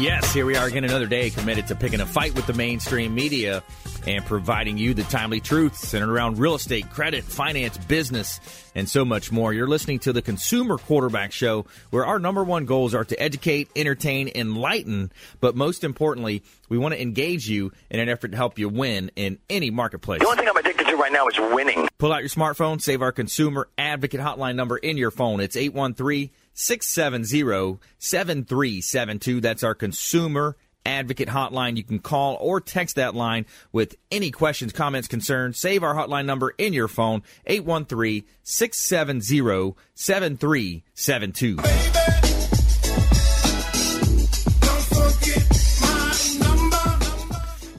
Yes, here we are again another day committed to picking a fight with the mainstream media and providing you the timely truth centered around real estate, credit, finance, business, and so much more. You're listening to the Consumer Quarterback Show, where our number one goals are to educate, entertain, enlighten, but most importantly, we want to engage you in an effort to help you win in any marketplace. The only thing I'm addicted to right now is winning. Pull out your smartphone, save our consumer advocate hotline number in your phone. It's 813 670 7372. That's our consumer advocate hotline. You can call or text that line with any questions, comments, concerns. Save our hotline number in your phone, 813 670 7372.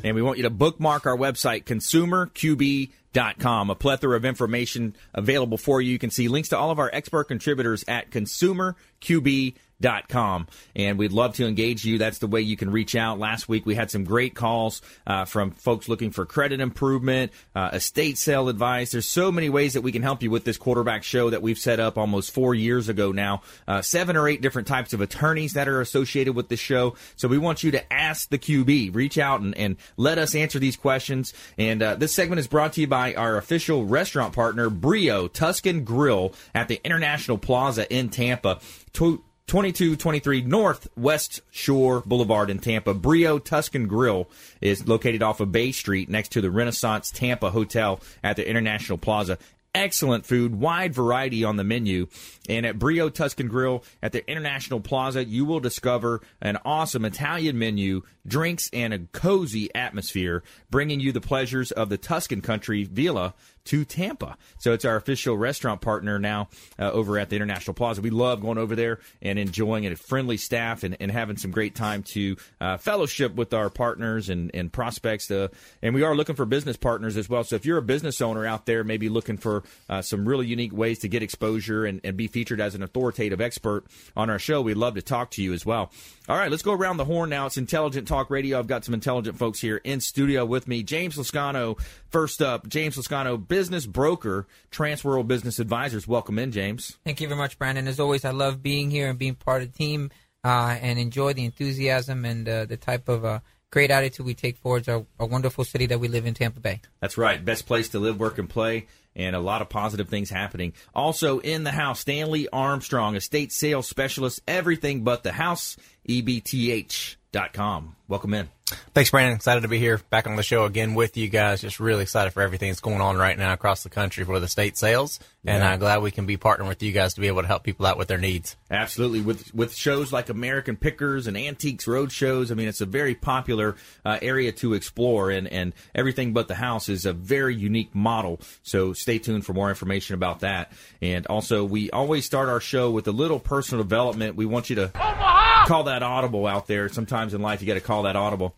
And we want you to bookmark our website, consumerqb.com. A plethora of information available for you. You can see links to all of our expert contributors at consumerqb.com com. And we'd love to engage you. That's the way you can reach out. Last week we had some great calls uh, from folks looking for credit improvement, uh, estate sale advice. There's so many ways that we can help you with this quarterback show that we've set up almost four years ago now. Uh, seven or eight different types of attorneys that are associated with the show. So we want you to ask the QB, reach out and, and let us answer these questions. And uh, this segment is brought to you by our official restaurant partner, Brio Tuscan Grill at the International Plaza in Tampa. To- 2223 North West Shore Boulevard in Tampa. Brio Tuscan Grill is located off of Bay Street next to the Renaissance Tampa Hotel at the International Plaza. Excellent food, wide variety on the menu. And at Brio Tuscan Grill at the International Plaza, you will discover an awesome Italian menu, drinks, and a cozy atmosphere, bringing you the pleasures of the Tuscan country villa to Tampa. So it's our official restaurant partner now uh, over at the International Plaza. We love going over there and enjoying it. Friendly staff and, and having some great time to uh, fellowship with our partners and, and prospects. Uh, and we are looking for business partners as well. So if you're a business owner out there, maybe looking for uh, some really unique ways to get exposure and, and be featured as an authoritative expert on our show, we'd love to talk to you as well. All right, let's go around the horn now. It's Intelligent Talk Radio. I've got some intelligent folks here in studio with me. James Lascano, first up. James Lascano, business broker, Transworld Business Advisors. Welcome in, James. Thank you very much, Brandon. As always, I love being here and being part of the team uh, and enjoy the enthusiasm and uh, the type of uh, great attitude we take towards our, our wonderful city that we live in, Tampa Bay. That's right. Best place to live, work, and play and a lot of positive things happening. Also in the house, Stanley Armstrong, estate sales specialist, everything but the house, ebth.com. Welcome in. Thanks, Brandon. Excited to be here back on the show again with you guys. Just really excited for everything that's going on right now across the country for the state sales. And I'm glad we can be partnering with you guys to be able to help people out with their needs. Absolutely. With with shows like American Pickers and Antiques Road Shows, I mean, it's a very popular uh, area to explore, and, and everything but the house is a very unique model. So stay tuned for more information about that. And also, we always start our show with a little personal development. We want you to call that audible out there. Sometimes in life, you got to call that audible.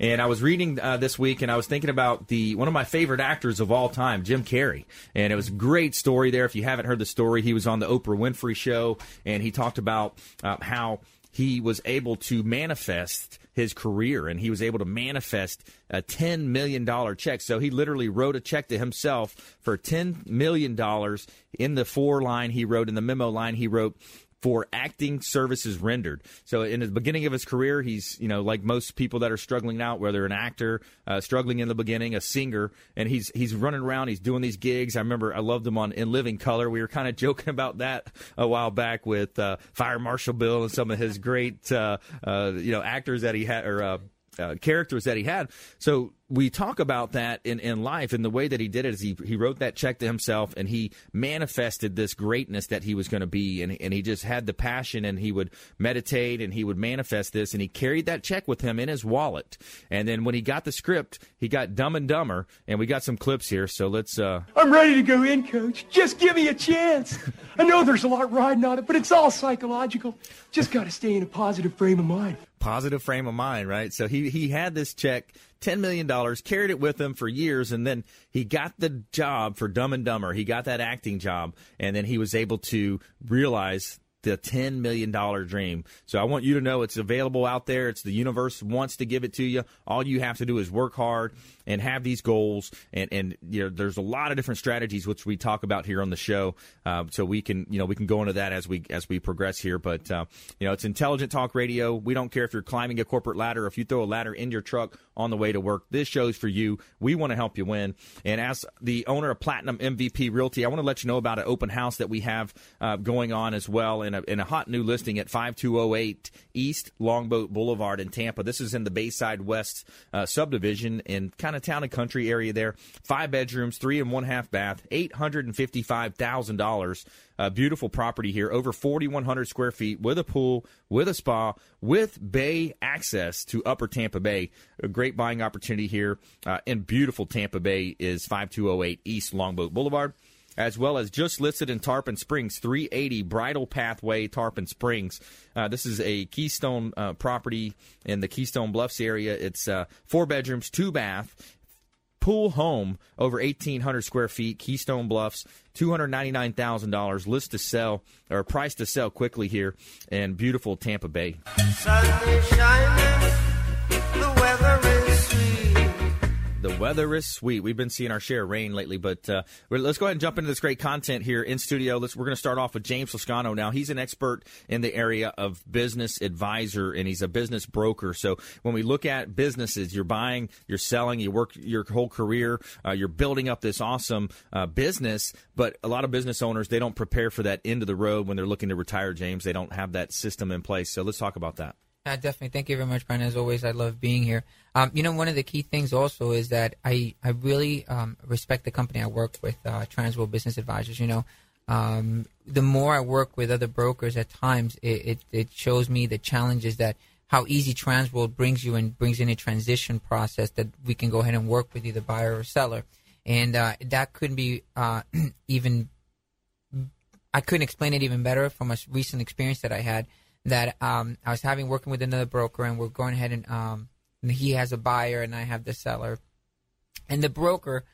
And I was reading uh, this week, and I was thinking about the one of my favorite actors of all time, Jim Carrey, and it was a great story there. If you haven't heard the story, he was on the Oprah Winfrey Show, and he talked about uh, how he was able to manifest his career and he was able to manifest a $10 million check. So he literally wrote a check to himself for $10 million in the four line he wrote, in the memo line he wrote, for acting services rendered. So in the beginning of his career, he's you know like most people that are struggling out, whether an actor uh, struggling in the beginning, a singer, and he's he's running around, he's doing these gigs. I remember I loved him on In Living Color. We were kind of joking about that a while back with uh, Fire Marshal Bill and some of his great uh, uh you know actors that he had or uh, characters that he had. So we talk about that in, in life and the way that he did it is he, he wrote that check to himself and he manifested this greatness that he was going to be. And, and he just had the passion and he would meditate and he would manifest this and he carried that check with him in his wallet. And then when he got the script he got dumb and dumber and we got some clips here. So let's uh I'm ready to go in coach. Just give me a chance. I know there's a lot riding on it but it's all psychological. Just got to stay in a positive frame of mind positive frame of mind, right? So he he had this check, ten million dollars, carried it with him for years, and then he got the job for Dumb and Dumber. He got that acting job, and then he was able to realize the $10 million dream. So I want you to know it's available out there. It's the universe wants to give it to you. All you have to do is work hard and have these goals. And, and you know, there's a lot of different strategies which we talk about here on the show. Uh, so we can, you know, we can go into that as we, as we progress here. But, uh, you know, it's intelligent talk radio. We don't care if you're climbing a corporate ladder, if you throw a ladder in your truck on the way to work. This show's for you. We want to help you win. And as the owner of Platinum MVP Realty, I want to let you know about an open house that we have uh, going on as well in a, a hot new listing at 5208 East Longboat Boulevard in Tampa. This is in the Bayside West uh, subdivision in kind of town and country area there. Five bedrooms, three and one half bath, $855,000. Uh, beautiful property here, over 4,100 square feet with a pool, with a spa, with bay access to Upper Tampa Bay. A great buying opportunity here uh, in beautiful Tampa Bay is 5208 East Longboat Boulevard as well as just listed in Tarpon Springs, 380 Bridle Pathway, Tarpon Springs. Uh, this is a Keystone uh, property in the Keystone Bluffs area. It's uh, four bedrooms, two bath, pool home over 1,800 square feet, Keystone Bluffs, $299,000, list to sell, or price to sell quickly here in beautiful Tampa Bay. The weather is sweet. We've been seeing our share of rain lately, but uh, let's go ahead and jump into this great content here in studio. Let's, we're going to start off with James Lascano. Now, he's an expert in the area of business advisor, and he's a business broker. So when we look at businesses, you're buying, you're selling, you work your whole career, uh, you're building up this awesome uh, business. But a lot of business owners, they don't prepare for that end of the road when they're looking to retire. James, they don't have that system in place. So let's talk about that. Uh, definitely. Thank you very much, Brian. As always, I love being here. Um, you know, one of the key things also is that I, I really um, respect the company I work with, uh, Transworld Business Advisors. You know, um, the more I work with other brokers at times, it, it, it, shows me the challenges that how easy Transworld brings you and brings in a transition process that we can go ahead and work with either buyer or seller. And uh, that couldn't be uh, even, I couldn't explain it even better from a recent experience that I had that um, I was having working with another broker, and we're going ahead and, um, and he has a buyer and I have the seller, and the broker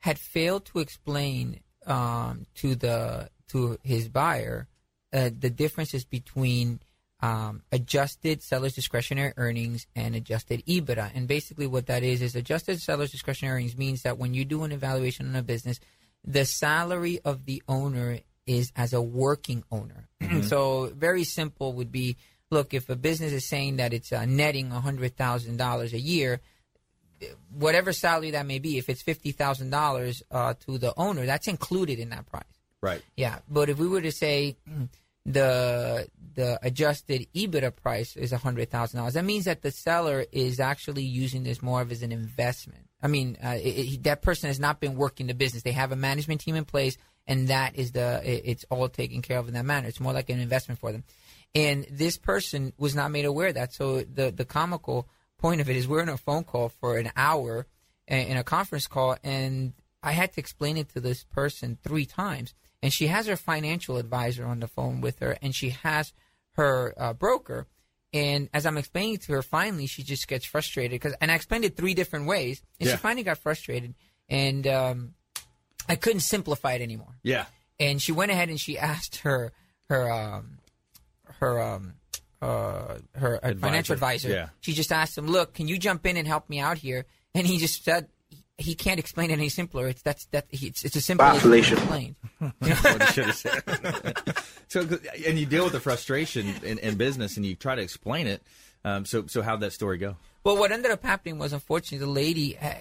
had failed to explain um, to the to his buyer uh, the differences between um, adjusted seller's discretionary earnings and adjusted EBITDA. And basically, what that is is adjusted seller's discretionary earnings means that when you do an evaluation on a business, the salary of the owner is as a working owner. Mm-hmm. so very simple would be look if a business is saying that it's uh, netting hundred thousand dollars a year, whatever salary that may be, if it's fifty thousand uh, dollars to the owner, that's included in that price. Right. Yeah, but if we were to say the the adjusted EBITDA price is hundred thousand dollars, that means that the seller is actually using this more of as an investment. I mean, uh, it, it, that person has not been working the business. They have a management team in place and that is the it, it's all taken care of in that manner. It's more like an investment for them. And this person was not made aware of that. So the the comical point of it is we're in a phone call for an hour in a conference call, and I had to explain it to this person three times. And she has her financial advisor on the phone with her, and she has her uh, broker. And as I'm explaining to her, finally she just gets frustrated because, and I explained it three different ways, and yeah. she finally got frustrated. And um, I couldn't simplify it anymore. Yeah. And she went ahead and she asked her her um her um uh her advisor. financial advisor. Yeah. She just asked him, "Look, can you jump in and help me out here?" And he just said he can't explain it any simpler. It's that's that it's, it's a simple as explained. so and you deal with the frustration in, in business and you try to explain it. Um, so so how'd that story go? Well, what ended up happening was, unfortunately, the lady, uh,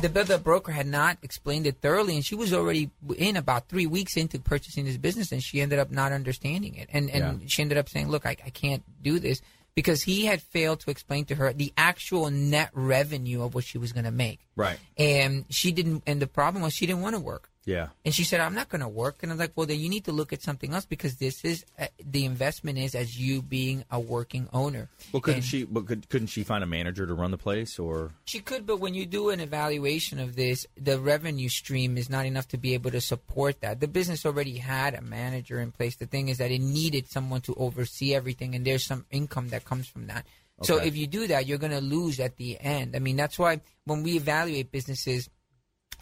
the, the, the, broker had not explained it thoroughly, and she was already in about three weeks into purchasing this business, and she ended up not understanding it, and and yeah. she ended up saying, "Look, I, I can't do this." Because he had failed to explain to her the actual net revenue of what she was going to make. Right. And she didn't, and the problem was she didn't want to work. Yeah. And she said, I'm not going to work. And I'm like, well, then you need to look at something else because this is uh, the investment is as you being a working owner. Well, couldn't and she? But could, couldn't she find a manager to run the place, or she could? But when you do an evaluation of this, the revenue stream is not enough to be able to support that. The business already had a manager in place. The thing is that it needed someone to oversee everything, and there's some income that comes from that. So if you do that, you're going to lose at the end. I mean, that's why when we evaluate businesses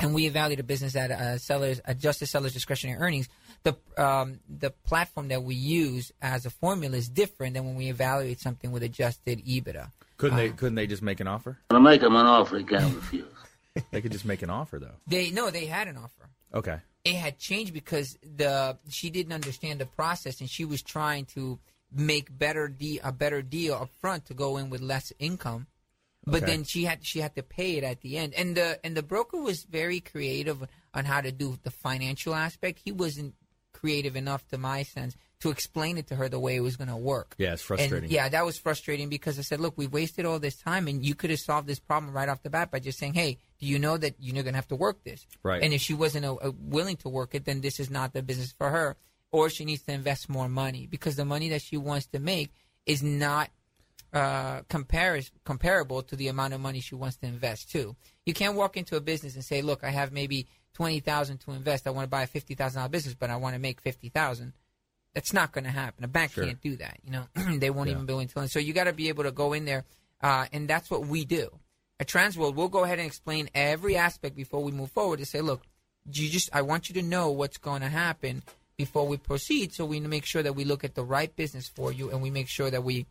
and we evaluate a business at uh, sellers adjusted sellers discretionary earnings, the um, the platform that we use as a formula is different than when we evaluate something with adjusted EBITDA. Couldn't Uh, they? Couldn't they just make an offer? To make him an offer he can't refuse. They could just make an offer though. They no, they had an offer. Okay. it had changed because the she didn't understand the process and she was trying to make better de- a better deal up front to go in with less income but Okay. then she had she had to pay it at the end and the and the broker was very creative on how to do the financial aspect he wasn't creative enough to my sense to explain it to her the way it was going to work Yeah, it's frustrating. and yeah, that was frustrating because I said, look, we've wasted all this time and you could have solved this problem right off the bat by just saying, hey, do you know that you're going to have to work this? Right. And if she wasn't uh, uh, willing to work it, then this is not the business for her. Or she needs to invest more money because the money that she wants to make is not uh, comparis- comparable to the amount of money she wants to invest too. You can't walk into a business and say, "Look, I have maybe twenty thousand to invest. I want to buy a fifty thousand dollar business, but I want to make fifty thousand. That's not going to happen. A bank Sure. can't do that. You know, they won't Yeah. even be willing to. So you got to be able to go in there, uh, and that's what we do. At Transworld, we'll go ahead and explain every aspect before we move forward to say, "Look, you just I want you to know what's going to happen." Before we proceed, so we make sure that we look at the right business for you, and we make sure that we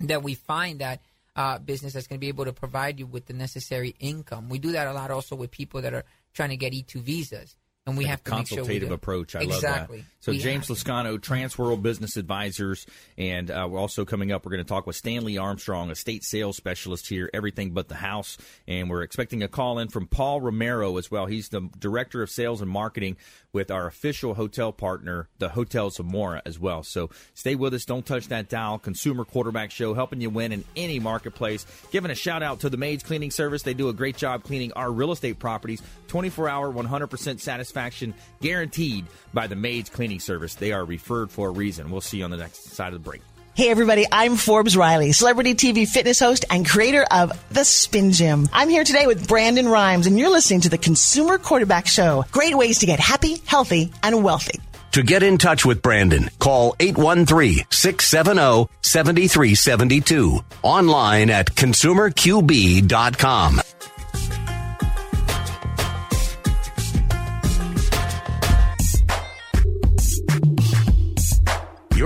that we find that uh, business that's going to be able to provide you with the necessary income. We do that a lot also with people that are trying to get E2 visas. And we have to make sure consultative approach. I exactly. love that. So We James. Lascano, Transworld Business Advisors, and uh, we're also coming up. We're going to talk with Stanley Armstrong, a state sales specialist here, everything but the house, and we're expecting a call in from Paul Romero as well. He's the director of sales and marketing with our official hotel partner, the Hotel Zamora, as well. So stay with us. Don't touch that dial. Consumer Quarterback Show, helping you win in any marketplace. Giving a shout out to the Maids Cleaning Service. They do a great job cleaning our real estate properties. 24 hour, 100% satisfaction guaranteed by the Maids Cleaning Service. They are referred for a reason. We'll see you on the next side of the break. Hey everybody, I'm Forbes Riley, celebrity TV fitness host and creator of The Spin Gym. I'm here today with Brandon Rhymes and you're listening to the Consumer Quarterback Show. Great ways to get happy, healthy, and wealthy. To get in touch with Brandon, call 813-670-7372. Online at consumerqb.com.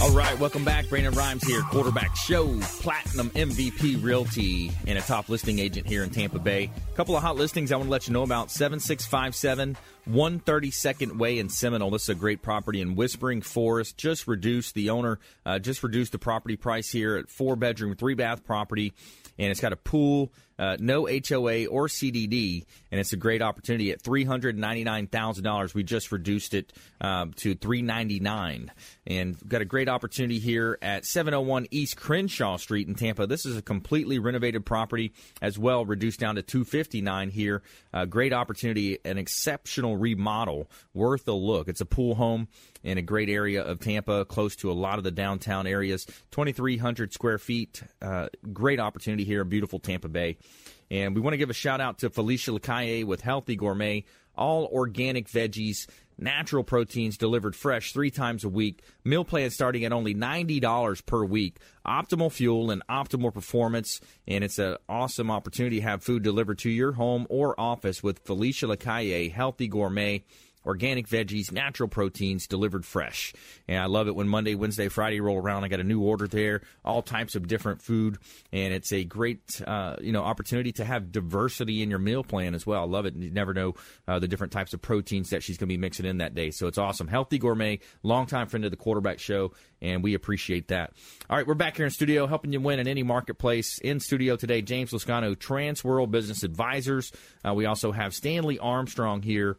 All right, welcome back. Brandon Rhymes here, quarterback show, platinum MVP realty, and a top listing agent here in Tampa Bay. A couple of hot listings I want to let you know about 7657 132nd Way in Seminole. This is a great property in Whispering Forest. Just reduced the owner, uh, just reduced the property price here at four bedroom, three bath property, and it's got a pool, uh, no HOA or CDD, and it's a great opportunity at three hundred ninety nine thousand dollars. We just reduced it um, to three ninety nine, and got a great opportunity here at seven hundred one East Crenshaw Street in Tampa. This is a completely renovated property as well, reduced down to two fifty nine here. Great opportunity, an exceptional remodel, worth a look. It's a pool home in a great area of Tampa, close to a lot of the downtown areas. 2,300 square feet. Uh, great opportunity here in beautiful Tampa Bay. And we want to give a shout out to Felicia Lacaille with Healthy Gourmet, all organic veggies, natural proteins delivered fresh three times a week. Meal plan starting at only $90 per week. Optimal fuel and optimal performance. And it's an awesome opportunity to have food delivered to your home or office with Felicia Lacaille, Healthy Gourmet organic veggies, natural proteins delivered fresh. And I love it when Monday, Wednesday, Friday roll around. I got a new order there, all types of different food, and it's a great uh, you know opportunity to have diversity in your meal plan as well. I love it. You never know uh, the different types of proteins that she's going to be mixing in that day. So it's awesome. Healthy gourmet, longtime friend of the quarterback show, and we appreciate that. All right, we're back here in studio helping you win in any marketplace. In studio today, James Lascano, Transworld Business Advisors. Uh, we also have Stanley Armstrong here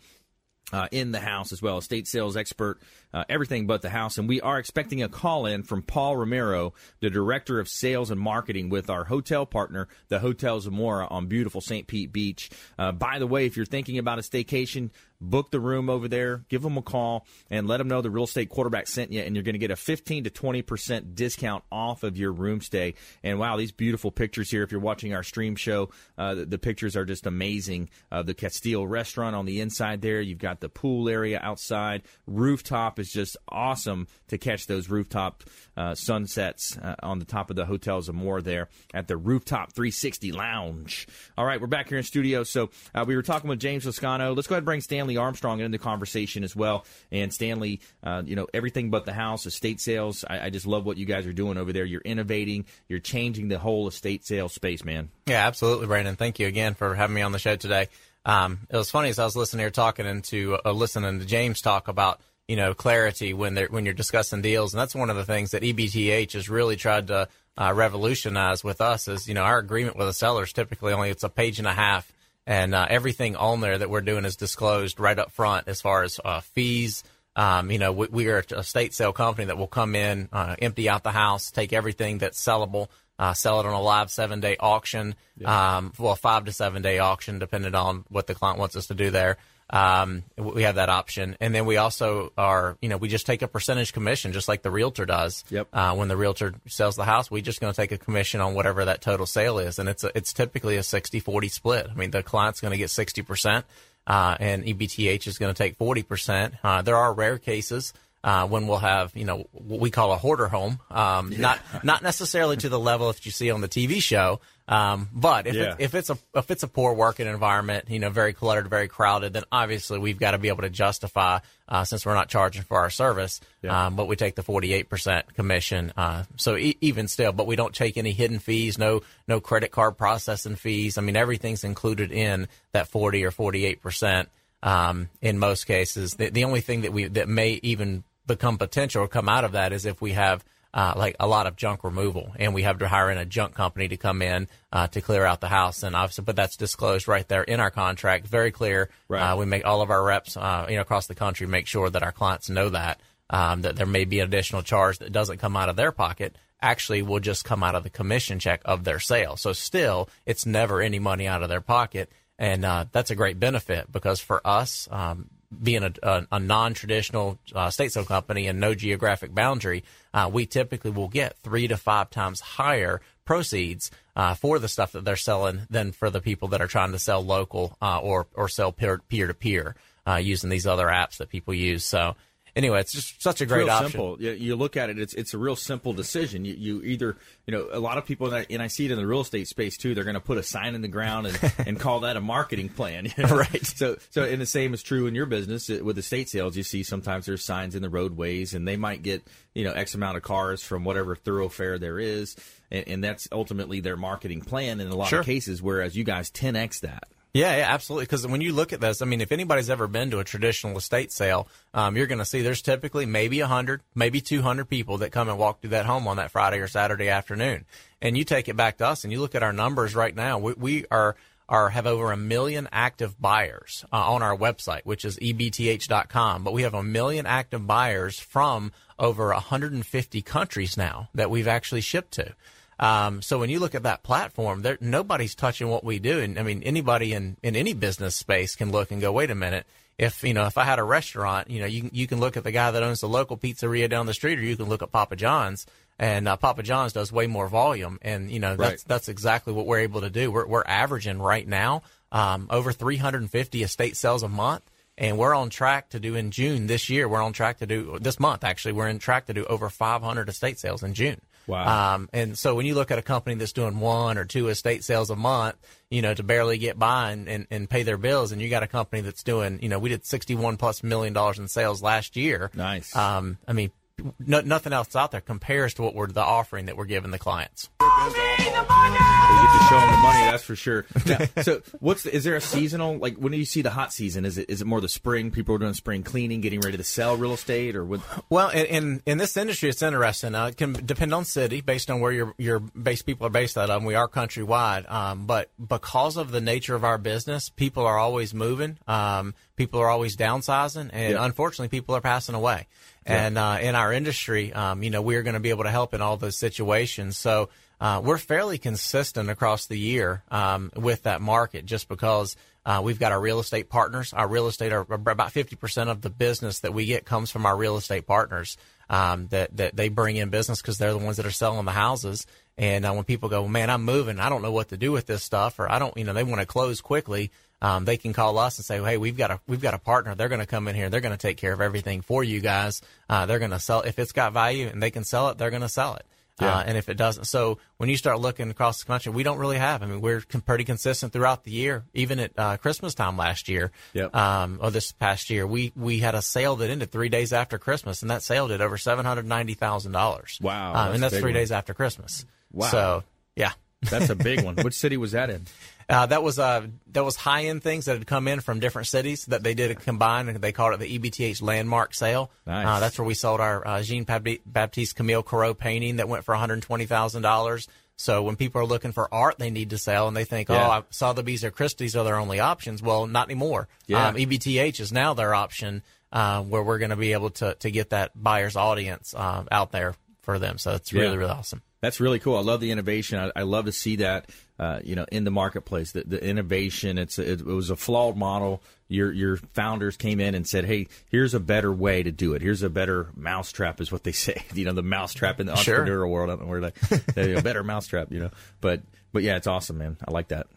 uh, in the house as well, a state sales expert uh, everything but the house. And we are expecting a call in from Paul Romero, the director of sales and marketing with our hotel partner, the Hotel Zamora on beautiful St. Pete Beach. Uh, by the way, if you're thinking about a staycation, book the room over there, give them a call, and let them know the real estate quarterback sent you, and you're going to get a 15 to 20 percent discount off of your room stay. And wow, these beautiful pictures here. If you're watching our stream show, uh, the, the, pictures are just amazing. Uh, the Castile restaurant on the inside there. You've got the pool area outside. Rooftop is just awesome to catch those rooftop uh, sunsets uh, on the top of the Hotel more there at the Rooftop 360 Lounge. All right, we're back here in studio. So uh, we were talking with James Lascano. Let's go ahead and bring Stanley Armstrong into the conversation as well. And Stanley, uh, you know, everything but the house, estate sales. I, I just love what you guys are doing over there. You're innovating. You're changing the whole estate sales space, man. Yeah, absolutely, Brandon. Thank you again for having me on the show today. Um, it was funny as I was listening here talking into uh, listening to James talk about you know clarity when they're when you're discussing deals, and that's one of the things that EBTH has really tried to uh, revolutionize with us. Is you know our agreement with the sellers typically only it's a page and a half, and uh, everything on there that we're doing is disclosed right up front as far as uh, fees. Um, you know, we, we, are a state sale company that will come in, uh, empty out the house, take everything that's sellable, uh, sell it on a live seven day auction, yeah. um, well, five to seven day auction, depending on what the client wants us to do there. Um, we have that option, and then we also are, you know, we just take a percentage commission, just like the realtor does. Yep. Uh, when the realtor sells the house, we just going to take a commission on whatever that total sale is, and it's a, it's typically a 60-40 split. I mean, the client's going to get sixty percent, uh, and EBTH is going to take forty percent. Uh, there are rare cases uh, when we'll have you know what we call a hoarder home. Um, yeah. Not not necessarily to the level that you see on the TV show, um, but if, yeah. it, if it's a if it's a poor working environment, you know, very cluttered, very crowded, then obviously we've got to be able to justify uh, since we're not charging for our service. Yeah. Um, but we take the forty eight percent commission. Uh, so e- even still, but we don't take any hidden fees, no no credit card processing fees. I mean, everything's included in that forty or forty eight percent. Um, in most cases, the, the only thing that we that may even become potential or come out of that is if we have uh, like a lot of junk removal, and we have to hire in a junk company to come in uh, to clear out the house. And obviously, but that's disclosed right there in our contract, very clear. Right. Uh, we make all of our reps, uh, you know, across the country make sure that our clients know that um, that there may be an additional charge that doesn't come out of their pocket. Actually, will just come out of the commission check of their sale. So still, it's never any money out of their pocket. And uh, that's a great benefit because for us, um, being a, a, a non-traditional uh, state sale company and no geographic boundary, uh, we typically will get three to five times higher proceeds uh, for the stuff that they're selling than for the people that are trying to sell local uh, or or sell peer to peer using these other apps that people use. So anyway, it's just such a great real option. Simple. You, you, look at it; it's it's a real simple decision. You, you either you know a lot of people, and I, and I, see it in the real estate space too. They're going to put a sign in the ground and, and call that a marketing plan, you know? right? So so and the same is true in your business with estate sales. You see sometimes there's signs in the roadways, and they might get you know X amount of cars from whatever thoroughfare there is, and, and that's ultimately their marketing plan in a lot sure. of cases. Whereas you guys 10x that. Yeah, yeah, absolutely. Because when you look at this, I mean, if anybody's ever been to a traditional estate sale, um, you're going to see there's typically maybe 100, maybe 200 people that come and walk through that home on that Friday or Saturday afternoon. And you take it back to us and you look at our numbers right now, we, we are are have over a million active buyers uh, on our website, which is ebth.com. But we have a million active buyers from over 150 countries now that we've actually shipped to. Um, so when you look at that platform, there nobody's touching what we do, and I mean anybody in in any business space can look and go, wait a minute. If you know, if I had a restaurant, you know, you you can look at the guy that owns the local pizzeria down the street, or you can look at Papa John's, and uh, Papa John's does way more volume, and you know that's right. that's exactly what we're able to do. We're we're averaging right now um, over 350 estate sales a month and we're on track to do in June this year. We're on track to do this month. Actually, we're in track to do over 500 estate sales in June. Wow. Um, and so when you look at a company that's doing one or two estate sales a month, you know, to barely get by and, and, and pay their bills, and you got a company that's doing, you know, we did 61 plus million dollars in sales last year. Nice. Um, I mean, no, nothing else out there compares to what we're the offering that we're giving the clients. You get to show them the money, that's for sure. Now, so, what's the, is there a seasonal like when do you see the hot season? Is it is it more the spring? People are doing spring cleaning, getting ready to sell real estate, or what? Well, in in, in this industry, it's interesting. Uh, it can depend on city, based on where your your base people are based out of. We are countrywide, um, but because of the nature of our business, people are always moving. Um, people are always downsizing, and yeah. unfortunately, people are passing away. And uh, in our industry, um, you know, we're going to be able to help in all those situations. So uh, we're fairly consistent across the year um, with that market just because uh, we've got our real estate partners. Our real estate are about 50% of the business that we get comes from our real estate partners um, that, that they bring in business because they're the ones that are selling the houses. And uh, when people go, man, I'm moving, I don't know what to do with this stuff, or I don't, you know, they want to close quickly. Um, they can call us and say, "Hey, we've got a we've got a partner. They're going to come in here. They're going to take care of everything for you guys. Uh, they're going to sell if it's got value and they can sell it. They're going to sell it. Yeah. Uh, and if it doesn't, so when you start looking across the country, we don't really have. I mean, we're con- pretty consistent throughout the year. Even at uh, Christmas time last year, Yep. um, or this past year, we we had a sale that ended three days after Christmas, and that sale did over seven hundred ninety thousand dollars. Wow, um, that's and that's three one. days after Christmas. Wow. So yeah. That's a big one. Which city was that in? Uh, that was uh, that was high end things that had come in from different cities that they did a combine and they called it the EBTH landmark sale. Nice. Uh, that's where we sold our uh, Jean Baptiste Camille Corot painting that went for one hundred twenty thousand dollars. So when people are looking for art they need to sell and they think, Yeah. oh, I Sotheby's or Christie's are their only options. Well, not anymore. Yeah. Um, EBTH is now their option uh, where we're going to be able to to get that buyer's audience uh, out there for them. So it's really Yeah. really awesome. That's really cool. I love the innovation. I, I love to see that, uh, you know, in the marketplace. The, the innovation. It's it, it was a flawed model. Your your founders came in and said, "Hey, here's a better way to do it. Here's a better mousetrap," is what they say. You know, the mousetrap in the Sure. entrepreneurial world. I don't know where better mousetrap. You know, but but yeah, it's awesome, man. I like that.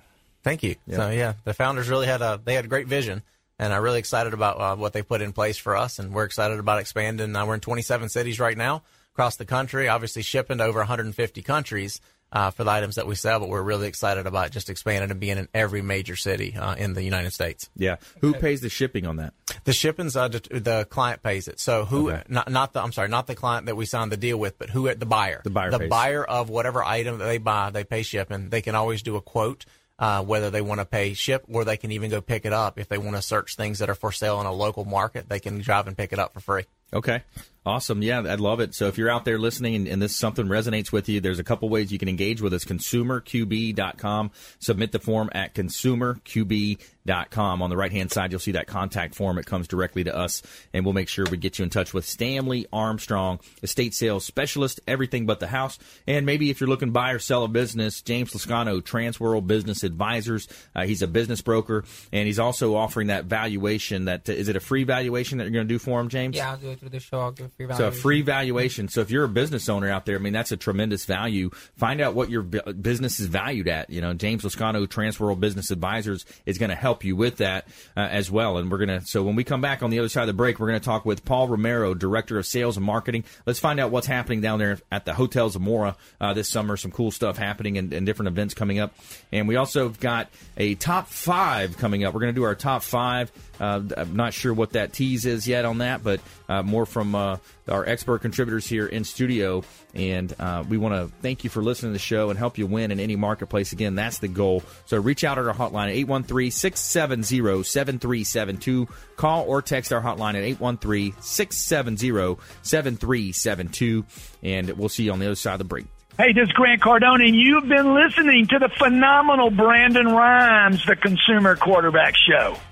Thank you. So yeah, the founders really had a they had a great vision, and I'm really excited about uh, what they put in place for us, and we're excited about expanding. Uh, we're in 27 cities right now across the country, obviously shipping to over 150 countries uh, for the items that we sell, but we're really excited about just expanding and being in every major city uh, in the United States. Yeah. Who pays the shipping on that? The shipping's uh, the client pays it. So who Okay. not not the I'm sorry, not the client that we signed the deal with, but who the buyer. The buyer The pays. buyer of whatever item that they buy, they pay shipping. They can always do a quote. Uh, whether they want to pay ship or they can even go pick it up. If they want to search things that are for sale in a local market, they can drive and pick it up for free. Okay. Awesome. Yeah, I'd love it. So if you're out there listening and, and this something resonates with you, there's a couple ways you can engage with us. ConsumerQB.com. Submit the form at ConsumerQB.com. On the right hand side, you'll see that contact form. It comes directly to us, and we'll make sure we get you in touch with Stanley Armstrong, estate sales specialist, everything but the house. And maybe if you're looking to buy or sell a business, James Lascano, Transworld Business Advisors. Uh, he's a business broker, and he's also offering that valuation. That is it a free valuation that you're going to do for him, James? Yeah, I'll do it through the show. Free So a free valuation. So if you're a business owner out there, I mean that's a tremendous value. Find out what your business is valued at. You know, James Lascano, Transworld Business Advisors, is going to help you with that uh, as well. And we're gonna. So when we come back on the other side of the break, we're going to talk with Paul Romero, Director of Sales and Marketing. Let's find out what's happening down there at the Hotel Zamora uh, this summer. Some cool stuff happening and, and different events coming up. And we also have got a top five coming up. We're going to do our top five. Uh, I'm not sure what that tease is yet on that, but uh, more from uh, our expert contributors here in studio. And uh, we want to thank you for listening to the show and help you win in any marketplace. Again, that's the goal. So reach out at our hotline at 813 670 7372. Call or text our hotline at 813 670 7372. And we'll see you on the other side of the break. Hey, this is Grant Cardone, and you've been listening to the phenomenal Brandon Rhymes, the Consumer Quarterback Show.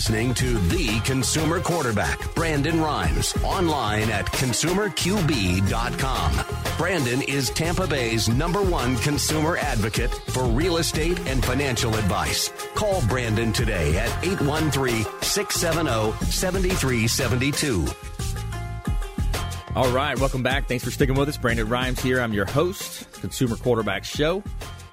listening to The Consumer Quarterback, Brandon Rhymes, online at consumerqb.com. Brandon is Tampa Bay's number one consumer advocate for real estate and financial advice. Call Brandon today at 813 670 7372. All right, welcome back. Thanks for sticking with us. Brandon Rhymes here. I'm your host, Consumer Quarterback Show,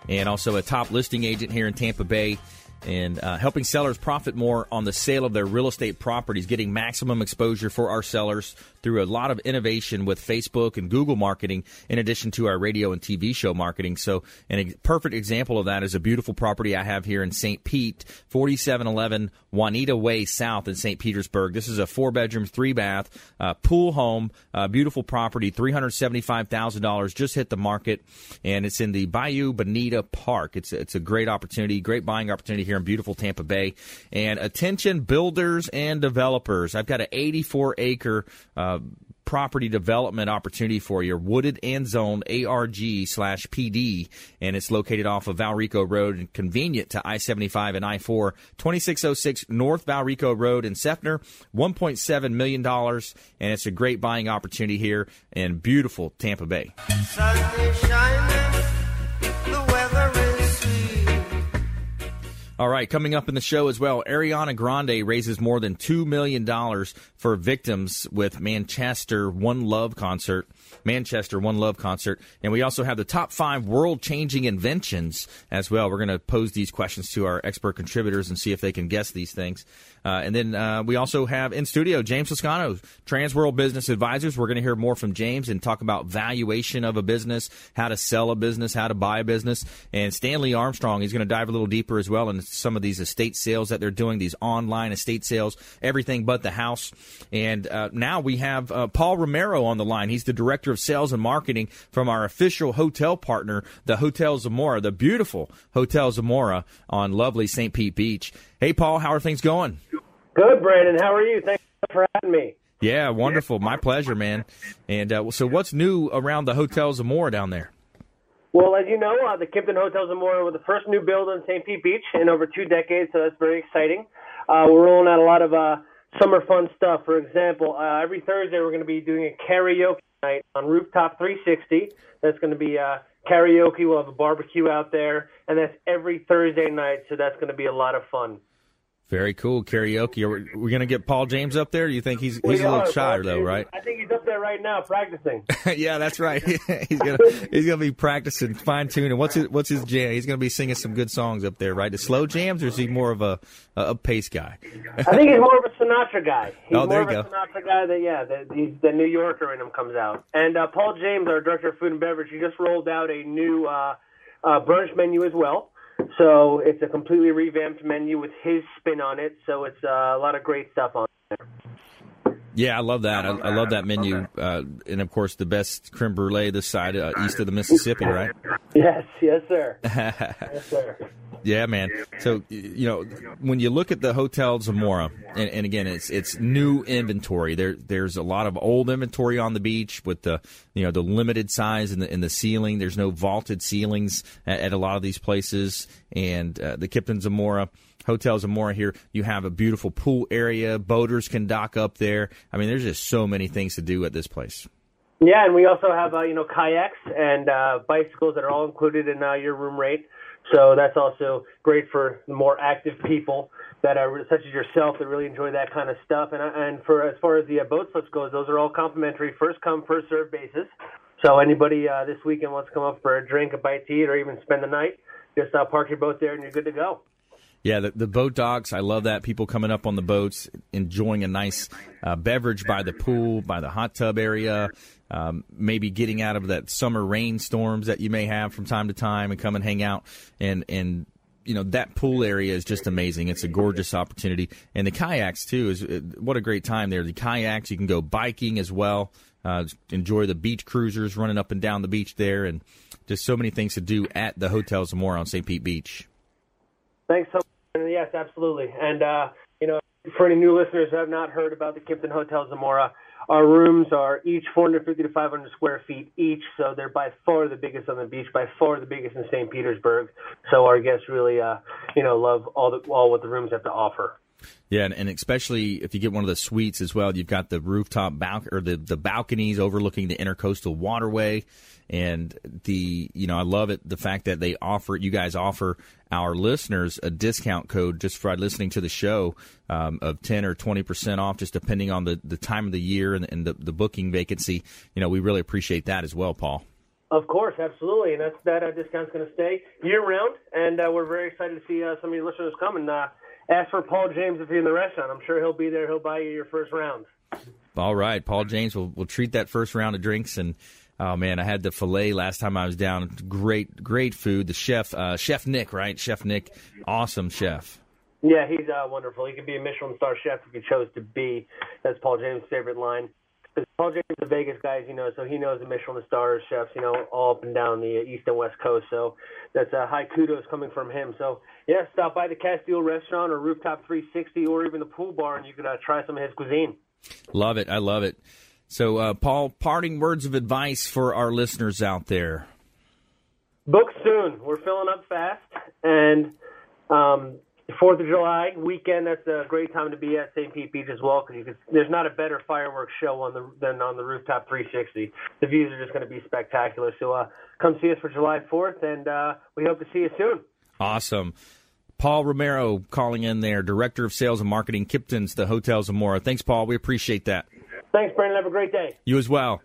and also a top listing agent here in Tampa Bay. And uh, helping sellers profit more on the sale of their real estate properties, getting maximum exposure for our sellers through a lot of innovation with Facebook and Google marketing, in addition to our radio and TV show marketing. So, a perfect example of that is a beautiful property I have here in St. Pete, 4711 Juanita Way South in St. Petersburg. This is a four bedroom, three bath, uh, pool home, beautiful property, $375,000 just hit the market, and it's in the Bayou Bonita Park. It's, it's a great opportunity, great buying opportunity here in beautiful Tampa Bay. And attention, builders and developers. I've got an 84 acre uh, property development opportunity for you. Wooded and zoned ARG slash PD, and it's located off of Valrico Road and convenient to I 75 and I 4, 2606 North Valrico Road in Seffner, $1.7 million, and it's a great buying opportunity here in beautiful Tampa Bay. All right, coming up in the show as well, Ariana Grande raises more than $2 million for victims with Manchester One Love concert. Manchester One Love concert. And we also have the top five world changing inventions as well. We're going to pose these questions to our expert contributors and see if they can guess these things. Uh, and then uh, we also have in studio James Lascano, Transworld Business Advisors. We're going to hear more from James and talk about valuation of a business, how to sell a business, how to buy a business. And Stanley Armstrong, he's going to dive a little deeper as well into some of these estate sales that they're doing, these online estate sales, everything but the house. And uh, now we have uh, Paul Romero on the line. He's the director of sales and marketing from our official hotel partner, the Hotel Zamora, the beautiful Hotel Zamora on lovely St. Pete Beach. Hey, Paul, how are things going? Good, Brandon. How are you? Thanks for having me. Yeah, wonderful. My pleasure, man. And uh, so, what's new around the Hotel Zamora down there? Well, as you know, uh, the Kimpton Hotel Zamora was the first new build in St. Pete Beach in over two decades, so that's very exciting. Uh, we're rolling out a lot of uh, summer fun stuff. For example, uh, every Thursday we're going to be doing a karaoke night on Rooftop 360. That's going to be uh, karaoke. We'll have a barbecue out there, and that's every Thursday night. So that's going to be a lot of fun. Very cool karaoke. Are we, we going to get Paul James up there? You think he's he's a little shy though, right? I think he's up there right now practicing. yeah, that's right. he's gonna he's gonna be practicing fine tuning. What's his what's his jam? He's gonna be singing some good songs up there, right? The slow jams, or is he more of a a pace guy? I think he's more of a Sinatra guy. He's oh, there more you of a Sinatra guy. That yeah, the, the, the New Yorker in him comes out. And uh, Paul James, our director of food and beverage, he just rolled out a new uh, uh, brunch menu as well. So it's a completely revamped menu with his spin on it. So it's uh, a lot of great stuff on there. Yeah, I love that. I, I love that menu, uh, and of course, the best creme brulee this side uh, east of the Mississippi, right? Yes, yes, sir. yes, sir. Yeah, man. So you know, when you look at the Hotel Zamora, and, and, again, it's it's new inventory. There there's a lot of old inventory on the beach with the you know the limited size in the in the ceiling. There's no vaulted ceilings at, at a lot of these places, and uh, the Kimpton Zamora. Hotel Zamora here. You have a beautiful pool area. Boaters can dock up there. I mean, there's just so many things to do at this place. Yeah, and we also have uh, you know kayaks and uh, bicycles that are all included in uh, your room rate. So that's also great for the more active people that are such as yourself that really enjoy that kind of stuff. And and for as far as the uh, boat slips goes, those are all complimentary, first come first serve basis. So anybody uh, this weekend wants to come up for a drink, a bite to eat, or even spend the night, just uh, park your boat there and you're good to go. Yeah, the, the boat docks. I love that. People coming up on the boats, enjoying a nice uh, beverage by the pool, by the hot tub area, um, maybe getting out of that summer rainstorms that you may have from time to time and come and hang out. And, and you know that pool area is just amazing. It's a gorgeous opportunity, and the kayaks too is uh, what a great time there. The kayaks you can go biking as well. Uh, enjoy the beach cruisers running up and down the beach there, and just so many things to do at the Hotel Zamora on St. Pete Beach. Thanks so much. Yes, absolutely. And, uh, you know, for any new listeners who have not heard about the Kimpton Hotel Zamora, our rooms are each 450 to 500 square feet each, so they're by far the biggest on the beach, by far the biggest in St. Petersburg. So our guests really, uh, you know, love all the all what the rooms have to offer. Yeah, and, and, especially if you get one of the suites as well, you've got the rooftop balcony or the, the balconies overlooking the intercoastal waterway, and the you know I love it the fact that they offer you guys offer our listeners a discount code just for listening to the show um, of ten or twenty percent off, just depending on the, the time of the year and, and the, the booking vacancy. You know, we really appreciate that as well, Paul. Of course, absolutely, and that's that uh, discount's going to stay year round, and uh, we're very excited to see uh, some of your listeners come and uh, ask for Paul James if you're in the restaurant. I'm sure he'll be there. He'll buy you your first round. All right, Paul James will will treat that first round of drinks and. Oh man, I had the fillet last time I was down. Great, great food. The chef, uh, Chef Nick, right? Chef Nick, awesome chef. Yeah, he's uh, wonderful. He could be a Michelin star chef if he chose to be. That's Paul James' favorite line. Because Paul James is a Vegas guy, you know, so he knows the Michelin stars chefs, you know, all up and down the east and west coast. So that's a high kudos coming from him. So yeah, stop by the Castile restaurant or Rooftop 360 or even the pool bar, and you can uh, try some of his cuisine. Love it. I love it. So, uh, Paul, parting words of advice for our listeners out there. Book soon. We're filling up fast, and um, Fourth of July weekend. That's a great time to be at St. Pete Beach as well because there's not a better fireworks show on the than on the rooftop 360. The views are just going to be spectacular. So uh, come see us for July 4th, and uh, we hope to see you soon. Awesome. Paul Romero calling in there, Director of Sales and Marketing, Kipton's, the Hotel Zamora. Thanks, Paul. We appreciate that. Thanks, Brandon. Have a great day. You as well.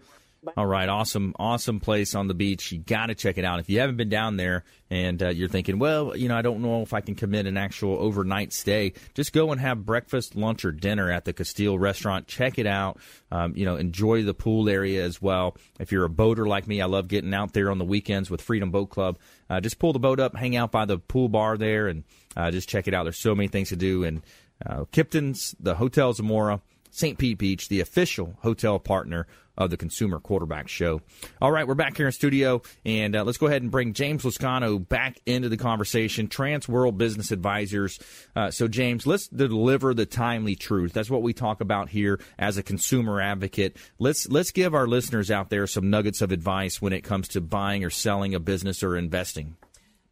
All right, awesome, awesome place on the beach. You got to check it out. If you haven't been down there and uh, you're thinking, well, you know, I don't know if I can commit an actual overnight stay, just go and have breakfast, lunch, or dinner at the Castile restaurant. Check it out. Um, you know, enjoy the pool area as well. If you're a boater like me, I love getting out there on the weekends with Freedom Boat Club. Uh, just pull the boat up, hang out by the pool bar there, and uh, just check it out. There's so many things to do. And uh, Kipton's, the Hotel Zamora, St. Pete Beach, the official hotel partner of the Consumer Quarterback Show. All right, we're back here in studio, and uh, let's go ahead and bring James Lascano back into the conversation. Transworld Business Advisors. Uh, so, James, let's deliver the timely truth. That's what we talk about here as a consumer advocate. Let's let's give our listeners out there some nuggets of advice when it comes to buying or selling a business or investing.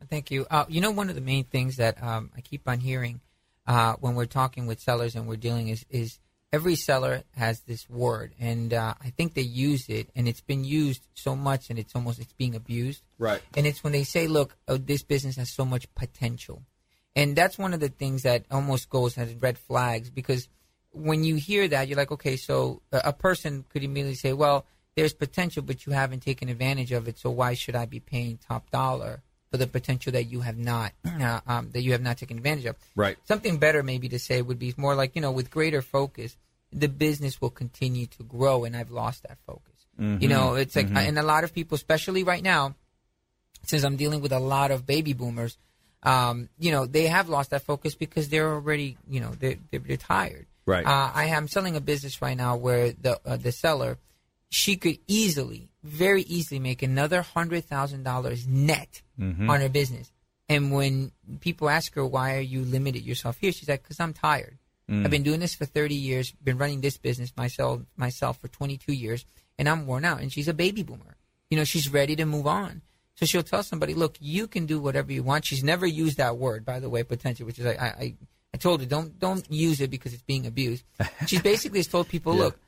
Thank you. Uh, you know, one of the main things that um, I keep on hearing uh, when we're talking with sellers and we're dealing is is every seller has this word, and uh, I think they use it, and it's been used so much, and it's almost it's being abused. Right. And it's when they say, "Look, oh, this business has so much potential," and that's one of the things that almost goes as red flags because when you hear that, you're like, okay, so a person could immediately say, "Well, there's potential, but you haven't taken advantage of it, so why should I be paying top dollar?" For the potential that you have not uh, um, that you have not taken advantage of, Right. Something better maybe to say would be more like you know with greater focus, the business will continue to grow, and I've lost that focus. You know, it's like, and a lot of people, especially right now, since I'm dealing with a lot of baby boomers, um, you know, they have lost that focus because they're already, you know, they're, they're retired. Right. Uh, I am selling a business right now where the uh, the seller, she could easily, very easily make another hundred thousand dollars net Mm-hmm. on her business. And when people ask her why are you limited yourself here, she's like, because I'm tired. Mm. I've been doing this for 30 years, been running this business myself myself for 22 years, and I'm worn out. And she's a baby boomer. You know, she's ready to move on. So she'll tell somebody, look, you can do whatever you want. She's never used that word, by the way, potential, which is I, I, I told her don't don't use it because it's being abused. She's basically has told people, look,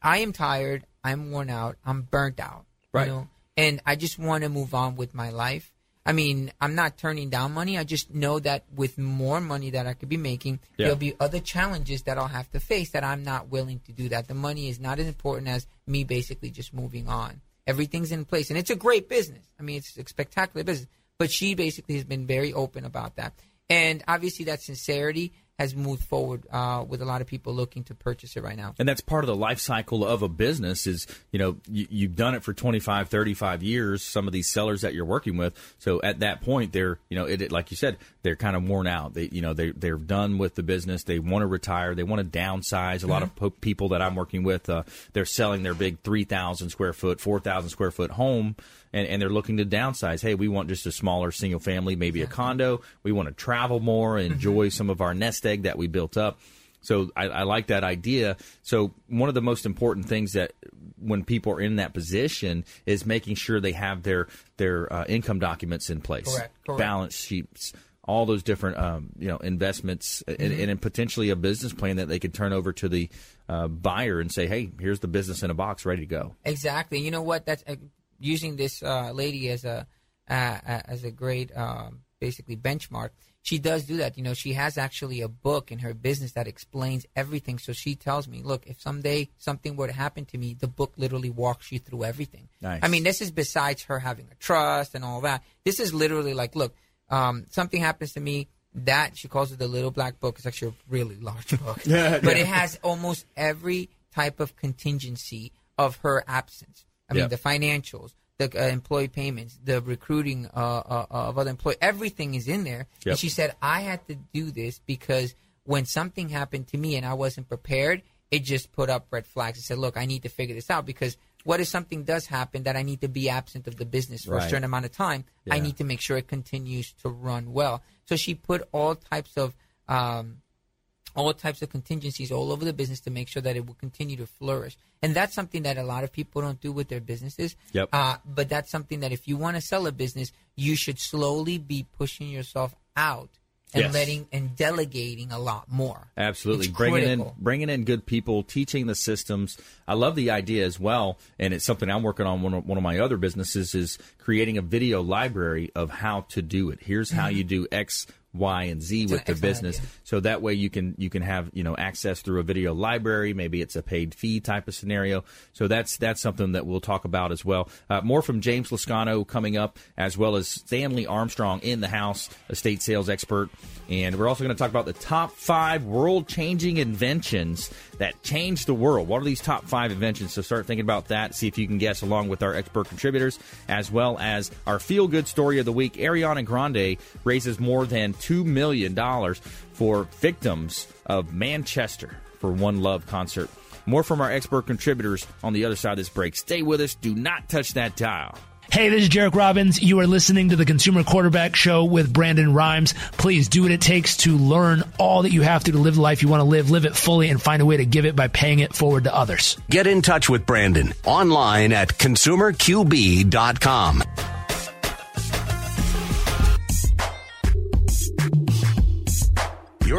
I am tired, I'm worn out, I'm burnt out, Right. You know, and I just want to move on with my life. I mean, I'm not turning down money. I just know that with more money that I could be making, Yeah. there'll be other challenges that I'll have to face that I'm not willing to do that. The money is not as important as me basically just moving on. Everything's in place, and it's a great business. I mean, it's a spectacular business. But she basically has been very open about that, and obviously that sincerity has moved forward uh, with a lot of people looking to purchase it right now. And that's part of the life cycle of a business is, you know, you, you've done it for 25, 35 years, some of these sellers that you're working with. So at that point, they're, you know, it, it- like you said, they're kind of worn out. They, you know, they, they're done with the business. They want to retire. They want to downsize. A lot of po- people that I'm working with, uh, they're selling their big 3,000 square foot, 4,000 square foot home and, and they're looking to downsize. Hey, we want just a smaller single family, maybe a condo. We want to travel more, enjoy some of our nest egg that we built up. So I, I like that idea. So one of the most important things that when people are in that position is making sure they have their their uh, income documents in place, Correct, correct. balance sheets, all those different um, you know investments, and, and potentially a business plan that they could turn over to the uh, buyer and say, hey, here's the business in a box, ready to go. Exactly. You know what? That's uh, using this uh, lady as a uh, as a great um, basically benchmark. she does do that. You know, she has actually a book in her business that explains everything. So she tells me, look, if someday something were to happen to me, the book literally walks you through everything. Nice. I mean, this is besides her having a trust and all that. This is literally like, look, um, something happens to me. That she calls it the little black book. It's actually a really large book, Yeah, but yeah. it has almost every type of contingency of her absence. I mean, the financials, the uh, employee payments, the recruiting uh, uh, of other employees, everything is in there. Yep. And she said, I had to do this because when something happened to me and I wasn't prepared, it just put up red flags. It said, look, I need to figure this out because what if something does happen that I need to be absent of the business for Right. a certain amount of time? I need to make sure it continues to run well. So she put all types of um, all types of contingencies all over the business to make sure that it will continue to flourish. And that's something that a lot of people don't do with their businesses. Yep. Uh, but that's something that if you want to sell a business, you should slowly be pushing yourself out and Yes. letting and delegating a lot more. Absolutely, bringing in bringing in good people, teaching the systems. I love the idea as well, and it's something I'm working on. One of, one of my other businesses is creating a video library of how to do it. Here's how you do X, Y, and Z with an the business. So that way you can you can have you know access through a video library. Maybe it's a paid fee type of scenario. So that's that's something that we'll talk about as well. Uh, more from James Lascano coming up, as well as Stanley Armstrong in the house, estate sales expert, and we're also going to talk about the top five world changing inventions that changed the world. What are these top five inventions? So start thinking about that. See if you can guess along with our expert contributors, as well as our feel good story of the week. Ariana Grande raises more than $2 million for victims of Manchester for One Love concert. More from our expert contributors on the other side of this break. Stay with us. Do not touch that dial. Hey, this is Jairek Robbins. You are listening to the Consumer Quarterback Show with Brandon Rhymes. Please do what it takes to learn all that you have to to live the life you want to live, live it fully, and find a way to give it by paying it forward to others. Get in touch with Brandon online at consumerqb.com.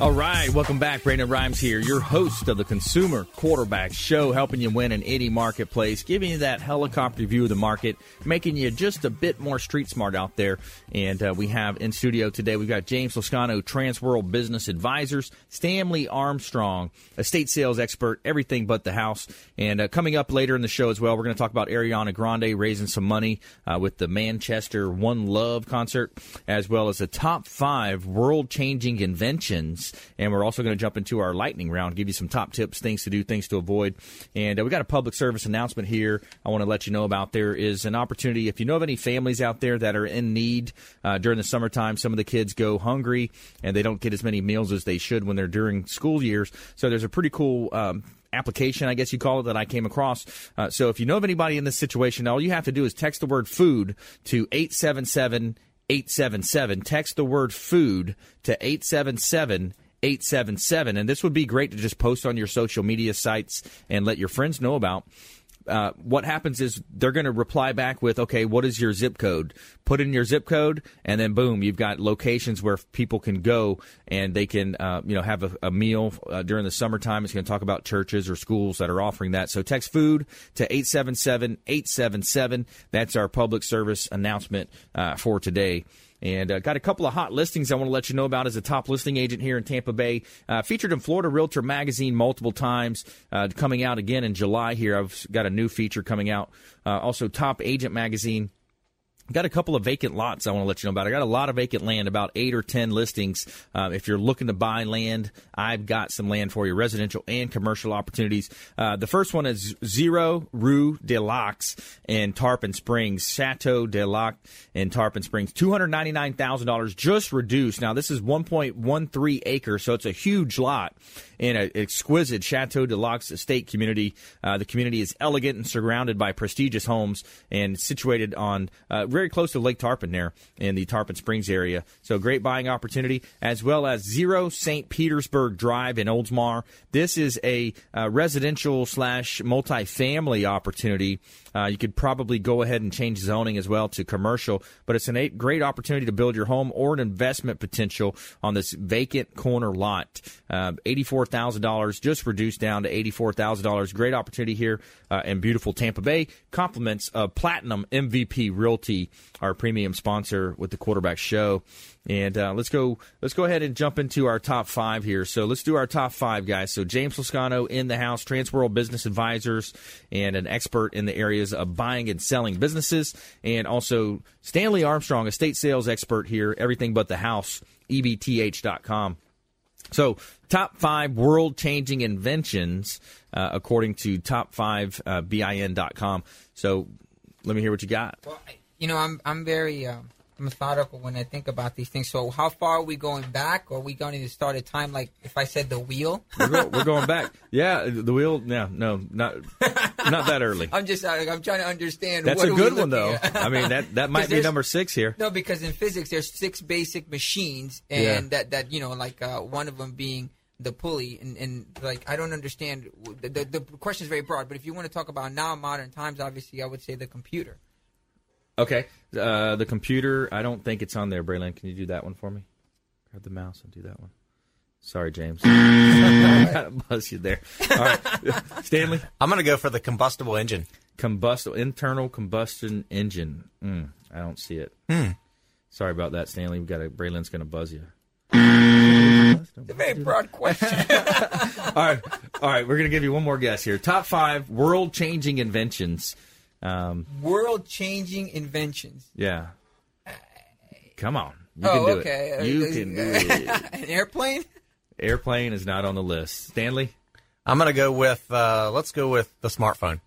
All right, welcome back. Brandon Rhymes here, your host of the Consumer Quarterback Show, helping you win in any marketplace, giving you that helicopter view of the market, making you just a bit more street smart out there. And uh, we have in studio today, we've got James Lascano, Transworld Business Advisors, Stanley Armstrong, estate sales expert, everything but the house. And uh, coming up later in the show as well, we're going to talk about Ariana Grande raising some money uh, with the Manchester One Love concert, as well as the top five world changing inventions. And we're also going to jump into our lightning round, give you some top tips, things to do, things to avoid. And uh, we got a public service announcement here I want to let you know about. There is an opportunity, if you know of any families out there that are in need uh, during the summertime, some of the kids go hungry and they don't get as many meals as they should when they're during school years. So there's a pretty cool. Um, application, I guess you call it, that I came across. Uh, so if you know of anybody in this situation, all you have to do is text the word food to 877 877. Text the word food to 877 877. And this would be great to just post on your social media sites and let your friends know about. Uh, what happens is they're going to reply back with, okay, what is your zip code? Put in your zip code, and then boom, you've got locations where people can go and they can, uh, you know, have a, a meal uh, during the summertime. It's going to talk about churches or schools that are offering that. So text food to 877 877. That's our public service announcement uh, for today. And uh, got a couple of hot listings I want to let you know about as a top listing agent here in Tampa Bay. Uh, featured in Florida Realtor Magazine multiple times. Uh, coming out again in July here. I've got a new feature coming out. Uh, also, Top Agent Magazine. Got a couple of vacant lots I want to let you know about. I got a lot of vacant land, about eight or ten listings. Um, if you're looking to buy land, I've got some land for you, residential and commercial opportunities. Uh, the first one is Zero Rue de Lacs in Tarpon Springs, Chateau de Lac in Tarpon Springs, two hundred ninety nine thousand dollars, just reduced. Now this is one point one three acres, so it's a huge lot, in an exquisite Chateau de estate community. Uh, the community is elegant and surrounded by prestigious homes and situated on uh, very close to Lake Tarpon there in the Tarpon Springs area. So great buying opportunity, as well as Zero St. Petersburg Drive in Oldsmar. This is a uh, residential slash multifamily opportunity. Uh, you could probably go ahead and change zoning as well to commercial, but it's a great opportunity to build your home or an investment potential on this vacant corner lot. Uh, $84,000 just reduced down to $84,000. Great opportunity here uh, in beautiful Tampa Bay. Compliments of Platinum MVP Realty, our premium sponsor with the quarterback show. And uh, let's go. Let's go ahead and jump into our top five here. So let's do our top five guys. So James Lascano in the house, Transworld Business Advisors, and an expert in the areas of buying and selling businesses, and also Stanley Armstrong, estate sales expert here. Everything but the house. EBTH.com. So, top five world changing inventions, uh, according to top5bin.com. Uh, so, let me hear what you got. Well, you know, I'm, I'm very. Um methodical when I think about these things. So, how far are we going back? Or are we going to start a time like if I said the wheel? We're, go, we're going back. Yeah, the wheel. No, no, not not that early. I'm just I'm trying to understand. That's a good one though. I mean that that might be number six here. No, because in physics there's six basic machines, and yeah. that that you know like uh, one of them being the pulley and, and like I don't understand the, the, the question is very broad but if you want to talk about now modern times obviously I would say the computer Okay. Uh, the computer, I don't think it's on there, Braylon. Can you do that one for me? Grab the mouse and do that one. Sorry, James. I kind of buzz you there. All right. Stanley? I'm going to go for the combustible engine. Combustible, internal combustion engine. Mm, I don't see it. Hmm. Sorry about that, Stanley. We've got a, Braylon's going to buzz you. It's a very broad question. all right. All right. We're going to give you one more guess here. Top five world changing inventions. Um, World changing inventions. Yeah. Come on. You oh, can do okay. it. You can do it. An airplane? Airplane is not on the list. Stanley? I'm going to go with, uh, let's go with the smartphone.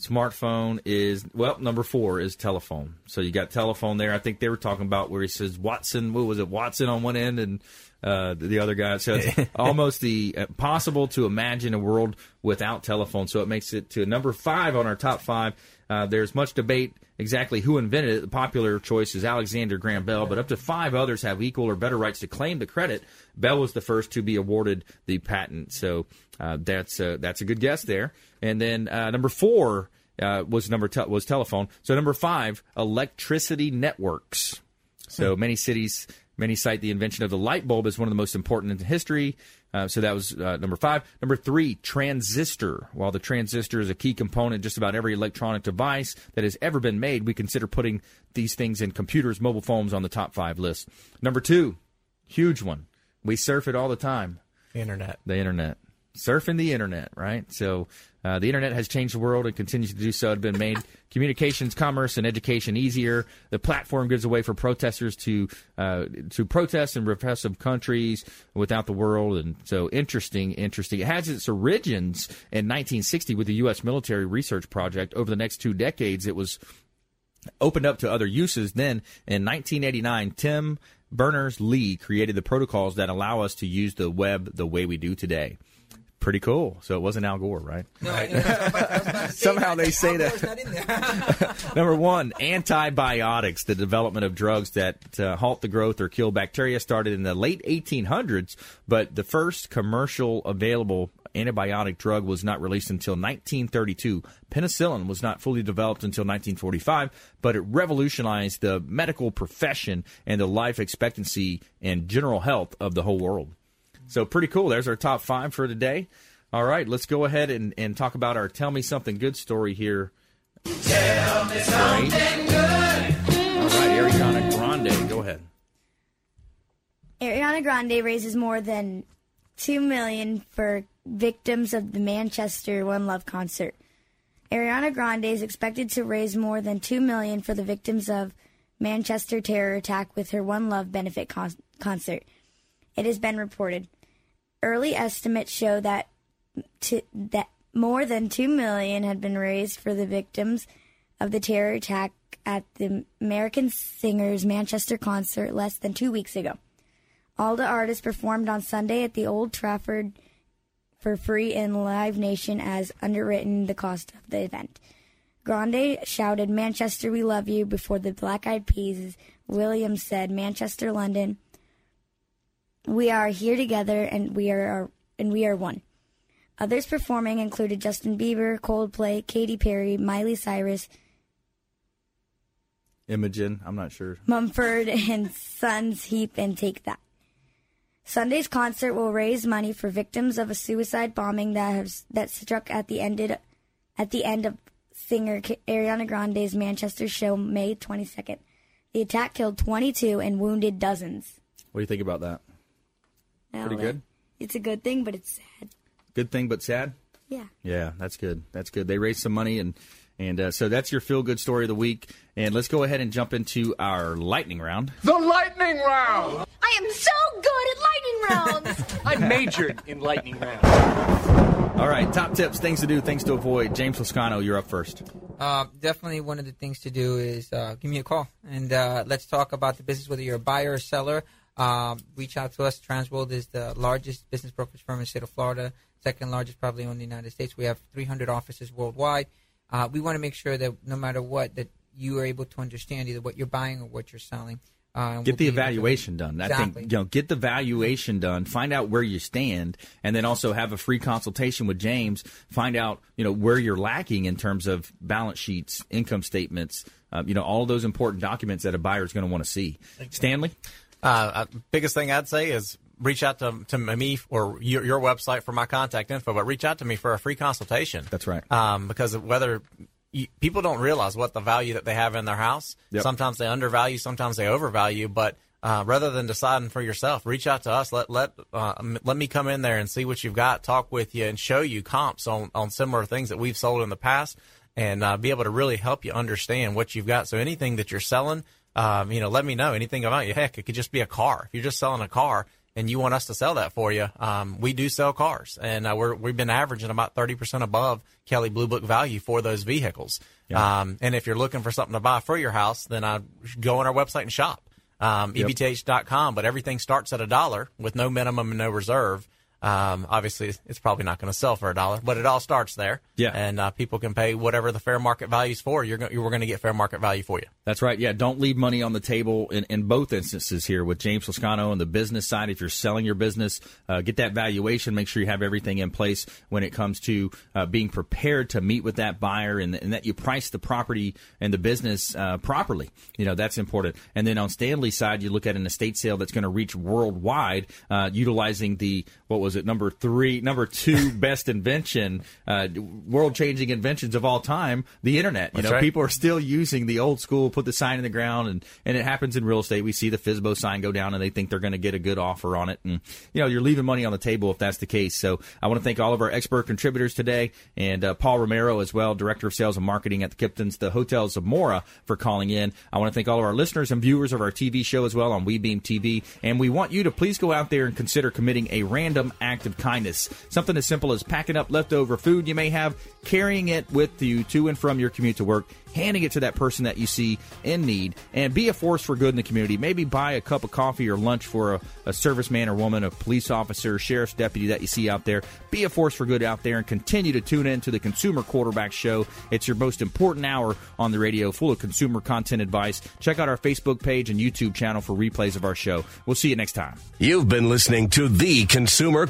Smartphone is, well, number four is telephone. So you got telephone there. I think they were talking about where he says Watson, what was it, Watson on one end and uh, the other guy. So it's almost the uh, possible to imagine a world without telephone. So it makes it to number five on our top five. Uh, there's much debate exactly who invented it. The popular choice is Alexander Graham Bell, but up to five others have equal or better rights to claim the credit. Bell was the first to be awarded the patent, so uh, that's uh, that's a good guess there. And then uh, number four uh, was number te- was telephone. So number five, electricity networks. So hmm. many cities Many cite the invention of the light bulb as one of the most important in history. Uh, so that was uh, number five. Number three, transistor. While the transistor is a key component just about every electronic device that has ever been made, we consider putting these things in computers, mobile phones on the top five list. Number two, huge one. We surf it all the time. The internet. The internet surfing the internet, right? So uh, the internet has changed the world and continues to do so. It's been made communications, commerce, and education easier. The platform gives a way for protesters to uh, to protest in repressive countries without the world. And so interesting, interesting. It has its origins in 1960 with the U.S. military research project. Over the next two decades, it was opened up to other uses. Then in 1989, Tim Berners Lee created the protocols that allow us to use the web the way we do today pretty cool. So it wasn't Al Gore, right? No, Somehow they say that. Number one, antibiotics, the development of drugs that uh, halt the growth or kill bacteria, started in the late 1800s, but the first commercial available antibiotic drug was not released until 1932. Penicillin was not fully developed until 1945, but it revolutionized the medical profession and the life expectancy and general health of the whole world. So pretty cool. There's our top five for today. All right, let's go ahead and, and talk about our Tell Me Something Good story here. Tell me something good. All right, Ariana Grande, go ahead. Ariana Grande raises more than two million for victims of the Manchester One Love concert. Ariana Grande is expected to raise more than two million for the victims of Manchester terror attack with her One Love benefit con- concert. It has been reported. Early estimates show that to, that more than 2 million had been raised for the victims of the terror attack at the American Singers Manchester concert less than 2 weeks ago. All the artists performed on Sunday at the Old Trafford for free in Live Nation as underwritten the cost of the event. Grande shouted, Manchester, we love you, before the Black Eyed Peas. Williams said, Manchester, London, we are here together and we are and we are one. Others performing included Justin Bieber, Coldplay, Katy Perry, Miley Cyrus, Imogen, I'm not sure. Mumford and Sons Heap and Take That. Sunday's concert will raise money for victims of a suicide bombing that has that struck at the ended at the end of singer Ariana Grande's Manchester show May 22nd. The attack killed 22 and wounded dozens. What do you think about that? Now, Pretty good. It's a good thing, but it's sad. Good thing, but sad. Yeah. Yeah, that's good. That's good. They raised some money, and and uh, so that's your feel good story of the week. And let's go ahead and jump into our lightning round. The lightning round. I am so good at lightning rounds. I majored in lightning rounds. All right, top tips, things to do, things to avoid. James Lascano, you're up first. Uh, definitely one of the things to do is uh, give me a call and uh, let's talk about the business, whether you're a buyer or seller. Um, reach out to us. Transworld is the largest business brokerage firm in the state of Florida, second largest probably in the United States. We have 300 offices worldwide. Uh, we want to make sure that no matter what, that you are able to understand either what you're buying or what you're selling. Uh, get we'll the evaluation done. I Exactly. think you know, get the valuation done. Find out where you stand, and then also have a free consultation with James. Find out you know where you're lacking in terms of balance sheets, income statements. Uh, you know all those important documents that a buyer is going to want to see. Stanley, Uh, uh, biggest thing I'd say is reach out to, to me or your, your website for my contact info, but reach out to me for a free consultation. That's right. Um, because whether you, people don't realize what the value that they have in their house. Yep. Sometimes they undervalue, sometimes they overvalue, but uh, rather than deciding for yourself, reach out to us. Let let uh, m- let me come in there and see what you've got, talk with you, and show you comps on on similar things that we've sold in the past, and uh, be able to really help you understand what you've got. So anything that you're selling, um, you know, let me know anything about you. Heck, it could just be a car. If you're just selling a car and you want us to sell that for you, um, we do sell cars, and uh, we're we've been averaging about thirty percent above Kelley Blue Book value for those vehicles. Um, and if you're looking for something to buy for your house, then I go on our website and shop. Um, Yep. EBTH.com, but everything starts at a dollar with no minimum and no reserve. Um, obviously, it's probably not going to sell for a dollar, but it all starts there. Yeah. and uh, people can pay whatever the fair market value is for. You're go- we're going to get fair market value for you. That's right. Yeah, don't leave money on the table in, in both instances here with James Lascano on the business side. If you're selling your business, uh, get that valuation. Make sure you have everything in place when it comes to uh, being prepared to meet with that buyer and, and that you price the property and the business uh, properly. You know, that's important. And then on Stanley's side, you look at an estate sale that's going to reach worldwide, uh, utilizing the, what was it, number three, number two best invention, uh, world changing inventions of all time, the internet. You That's know, right. people are still using the old school, put the sign in the ground, and, and it happens in real estate. We see the FISBO sign go down, and they think they're going to get a good offer on it. And, you know, you're leaving money on the table if that's the case. So I want to thank all of our expert contributors today, and uh, Paul Romero as well, Director of Sales and Marketing at the Kiptons, the Hotel Zamora, for calling in. I want to thank all of our listeners and viewers of our TV show as well on WeBeam TV. And we want you to please go out there and consider committing a random act of kindness. Something as simple as packing up leftover food you may have, carrying it with you to and from your commute to work, handing it to that person that you see in need, and be a force for good in the community. Maybe buy a cup of coffee or lunch for a, a serviceman or woman, a police officer, sheriff's deputy that you see out there. Be a force for good out there and continue to tune in to the Consumer Quarterback Show. It's your most important hour on the radio, full of consumer content advice. Check out our Facebook page and YouTube channel for replays of our show. We'll see you next time. You've been listening to the consumer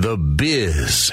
The Biz.